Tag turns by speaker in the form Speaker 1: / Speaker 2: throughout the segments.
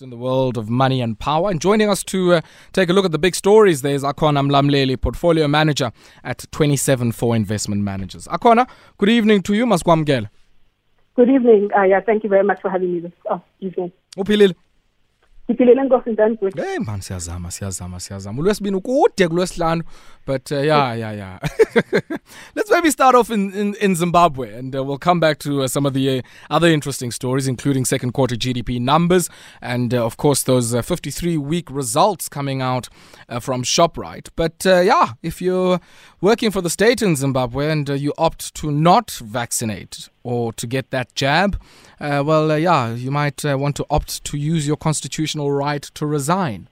Speaker 1: in the world of money and power. And joining us to uh, take a look at the big stories, there's Akona Mlamleli, Portfolio Manager at 27Four Investment Managers. Akona, good evening to you. Maskwamgela.
Speaker 2: Good evening. Uh, yeah, thank you very much for having me this oh, evening.
Speaker 1: Uphilile?
Speaker 2: Ngiphilile nkosi good.
Speaker 1: Hey man, siyazama, siyazama, siyazama. Ulwesibini kude kulwesihlanu. But uh, yeah, yeah, yeah. Let's maybe start off in, in, in Zimbabwe and uh, we'll come back to uh, some of the uh, other interesting stories, including second quarter GDP numbers and, uh, of course, those 53 week results coming out uh, from Shoprite. But yeah, if you're working for the state in Zimbabwe and you opt to not vaccinate or to get that jab, well, uh, yeah, you might uh, want to opt to use your constitutional right to resign.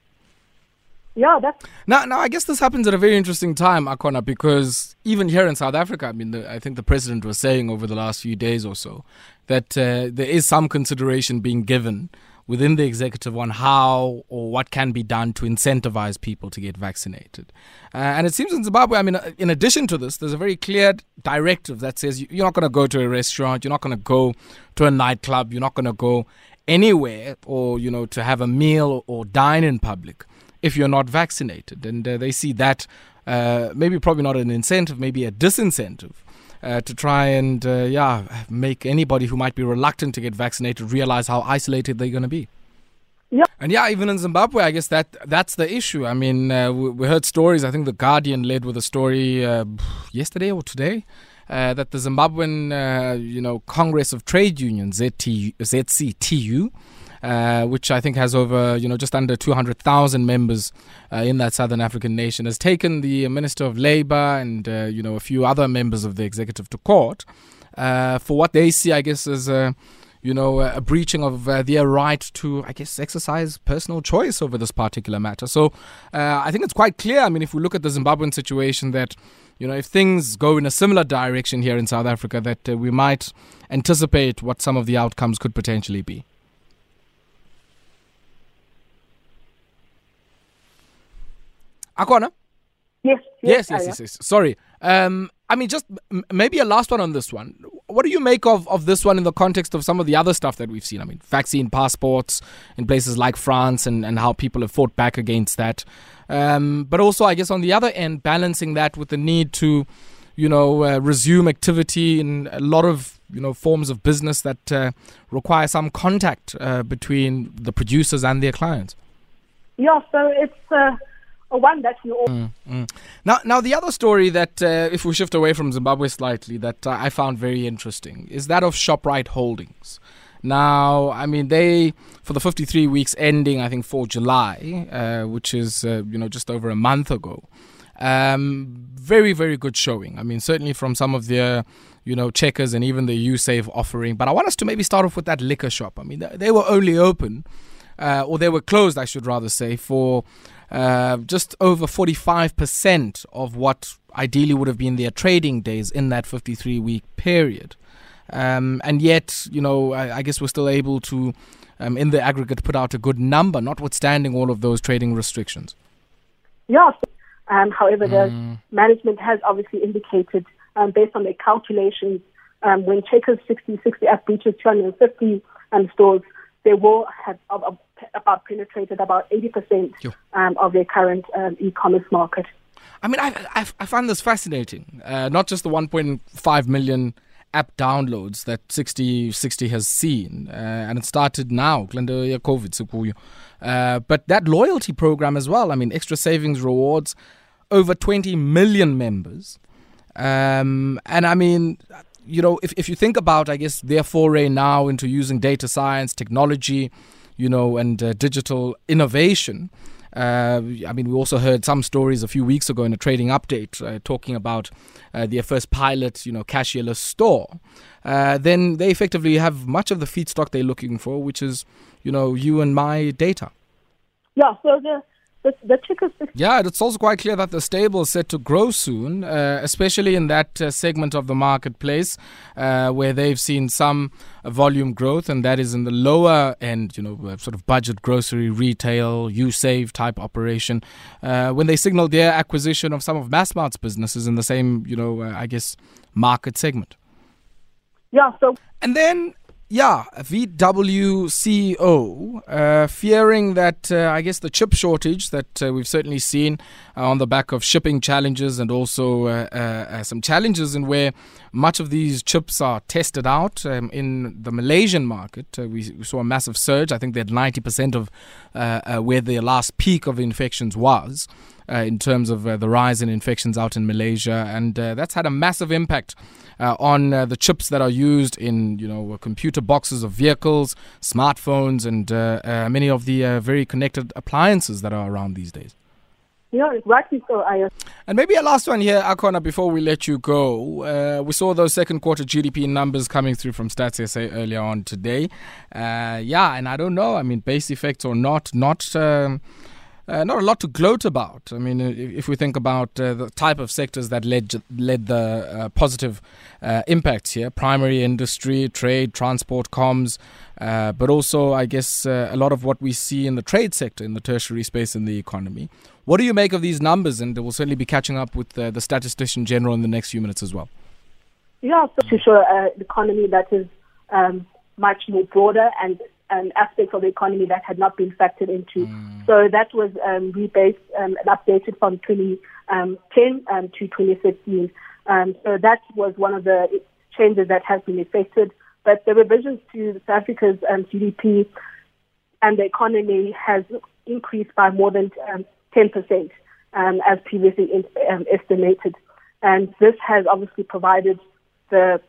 Speaker 2: Yeah, that's
Speaker 1: now. Now, I guess this happens at a very interesting time, Akona, because even here in South Africa, I mean, the, I think the president was saying over the last few days or so that uh, there is some consideration being given within the executive on how or what can be done to incentivize people to get vaccinated. Uh, and it seems in Zimbabwe, I mean, uh, in addition to this, there's a very clear directive that says you're not going to go to a restaurant, you're not going to go to a nightclub, you're not going to go anywhere or, you know, to have a meal or dine in public if you're not vaccinated. And uh, they see that uh, maybe probably not an incentive, maybe a disincentive. Uh, to try and uh, yeah make anybody who might be reluctant to get vaccinated realize how isolated they're going to be.
Speaker 2: Yeah.
Speaker 1: And yeah, even in Zimbabwe, I guess that that's the issue. I mean, uh, we, we, heard stories. I think the Guardian led with a story uh, yesterday or today uh, that the Zimbabwean, uh, you know, Congress of Trade Unions ZCTU uh, which I think has over, you know, just under 200,000 members uh, in that Southern African nation, has taken the Minister of Labour and, uh, you know, a few other members of the executive to court uh, for what they see, I guess, as a, you know, a breaching of their right to, I guess, exercise personal choice over this particular matter. So I think it's quite clear. I mean, if we look at the Zimbabwean situation, that you know, if things go in a similar direction here in South Africa, that uh, we might anticipate what some of the outcomes could potentially be. Akona?
Speaker 2: Yes.
Speaker 1: Yes, yes, yes, yes. Sorry. Um, I mean, just m- maybe a last one on this one. What do you make of, of this one in the context of some of the other stuff that we've seen? I mean, vaccine passports in places like France and, and how people have fought back against that. Um, but also, I guess, on the other end, balancing that with the need to, you know, uh, resume activity in a lot of, you know, forms of business that uh, require some contact uh, between the producers and their clients.
Speaker 2: Yeah, so it's uh, one that you all.
Speaker 1: Mm, mm. Now, now the other story that, uh, if we shift away from Zimbabwe slightly, that uh, I found very interesting is that of Shoprite Holdings. Now, I mean, they for the 53 weeks ending, I think, for July, uh, which is uh, you know just over a month ago. Um, very, very good showing. I mean, certainly from some of their, you know, checkers and even the USave offering. But I want us to maybe start off with that liquor shop. I mean, they were only open, uh, or they were closed, I should rather say, for uh, just over 45% of what ideally would have been their trading days in that 53 week period. Um, and yet, you know, I, I, guess we're still able to, um, in the aggregate, put out a good number, notwithstanding all of those trading restrictions.
Speaker 2: Yes. Um, however, mm. the management has obviously indicated, um, based on their calculations, um, when Checkers Sixty60 F breaches 250 um, stores, they will have about penetrated about 80% um, of their current um, e-commerce market.
Speaker 1: I mean, I, I, I find this fascinating. Uh, not just the 1.5 million app downloads that Sixty60 has seen, uh, and it started now, COVID, uh, but that loyalty program as well. I mean, extra savings rewards, over 20 million members. Um, and I mean, you know, if, if you think about, I guess, their foray now into using data science, technology, you know, and uh, digital innovation. Uh, I mean, we also heard some stories a few weeks ago in a trading update uh, talking about uh, their first pilot, you know, cashierless store. Uh, then they effectively have much of the feedstock they're looking for, which is, you know, you and my data.
Speaker 2: Yeah, so the the, the
Speaker 1: Yeah, it's also quite clear that the stable is set to grow soon, uh, especially in that uh, segment of the marketplace uh, where they've seen some volume growth, and that is in the lower end, you know, uh, sort of budget grocery retail, Usave type operation. Uh, when they signaled their acquisition of some of Massmart's businesses in the same, you know, uh, I guess, market segment.
Speaker 2: Yeah, so.
Speaker 1: And then Yeah, VW CEO uh, fearing that uh, I guess the chip shortage that uh, we've certainly seen uh, on the back of shipping challenges and also uh, uh, some challenges in where much of these chips are tested out um, in the Malaysian market. We, we, saw a massive surge. I think they had 90% of where the last peak of infections was. In terms of the rise in infections out in Malaysia, and that's had a massive impact uh, on uh, the chips that are used in you know computer boxes of vehicles, smartphones, and uh, uh many of the uh, very connected appliances that are around these days.
Speaker 2: Yeah, rightly so, I.
Speaker 1: And maybe a last one here, Akona, before we let you go. Uh, we saw those second quarter GDP numbers coming through from Stats SA earlier on today. yeah, and I don't know, I mean, base effects or not, not. Um, uh, not a lot to gloat about. I mean, if we think about uh, the type of sectors that led led the uh, positive uh, impacts here, primary industry, trade, transport, comms, uh, but also, I guess, uh, a lot of what we see in the trade sector, in the tertiary space in the economy. What do you make of these numbers? And we'll certainly be catching up with the statistician general in the next few minutes as well.
Speaker 2: Yeah, so to show an economy that is um, much more broader and um, aspects of the economy that had not been factored into. Mm. So that was um, rebased um, and updated from 2010 um, um, to 2015. Um, so that was one of the changes that has been effected. But the revisions to South Africa's um, GDP and the economy has increased by more than 10% as previously in, estimated. And this has obviously provided the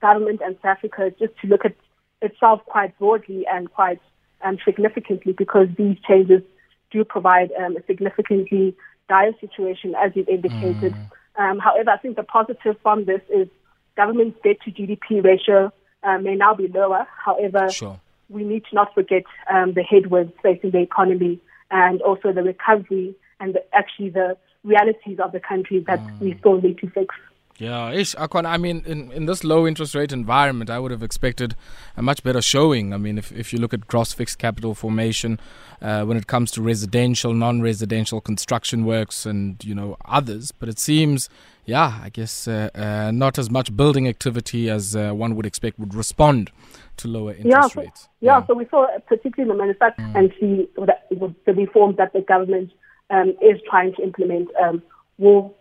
Speaker 2: government and South Africa just to look at itself quite broadly and quite um, significantly because these changes do provide um, a significantly dire situation, as you've indicated. Mm. Um, however, I think the positive from this is government's debt to GDP ratio uh, may now be lower. However,
Speaker 1: sure.
Speaker 2: we need to not forget um, the headwinds facing the economy and also the recovery and the, actually the realities of the country that mm. we still need to fix.
Speaker 1: Yeah, ish. I mean, in, in this low interest rate environment, I would have expected a much better showing. I mean, if, if you look at gross fixed capital formation, uh, when it comes to residential, non residential construction works and, you know, others, but it seems, yeah, I guess uh, uh, not as much building activity as uh, one would expect would respond to lower interest
Speaker 2: yeah,
Speaker 1: so, rates.
Speaker 2: Yeah, yeah, so we saw, particularly in the manufacturing mm. and the, the, the reforms that the government um, is trying to implement um, will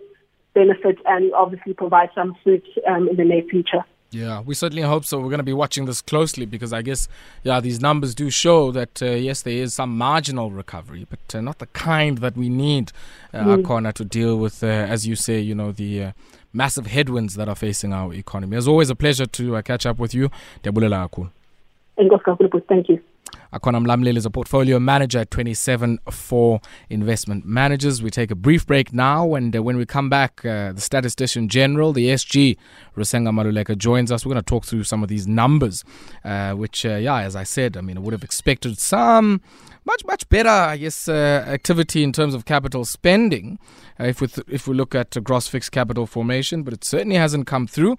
Speaker 2: benefit and obviously provide some fruit um, in the near future.
Speaker 1: Yeah, we certainly hope so. We're going to be watching this closely because I guess, yeah, these numbers do show that, uh, yes, there is some marginal recovery, but uh, not the kind that we need, uh, mm. Akona, to deal with, uh, as you say, you know, the uh, massive headwinds that are facing our economy. It's always a pleasure to uh, catch up with you. Thank
Speaker 2: you.
Speaker 1: Akona Mlamleli is a portfolio manager at 27 for investment managers. We take a brief break now, and uh, when we come back, uh, the statistician general, the SG, Risenga Maluleke, joins us. We're going to talk through some of these numbers, uh, which, uh, yeah, as I said, I mean, I would have expected some much much better, I guess, uh, activity in terms of capital spending. Uh, if we th- if we look at gross fixed capital formation, but it certainly hasn't come through.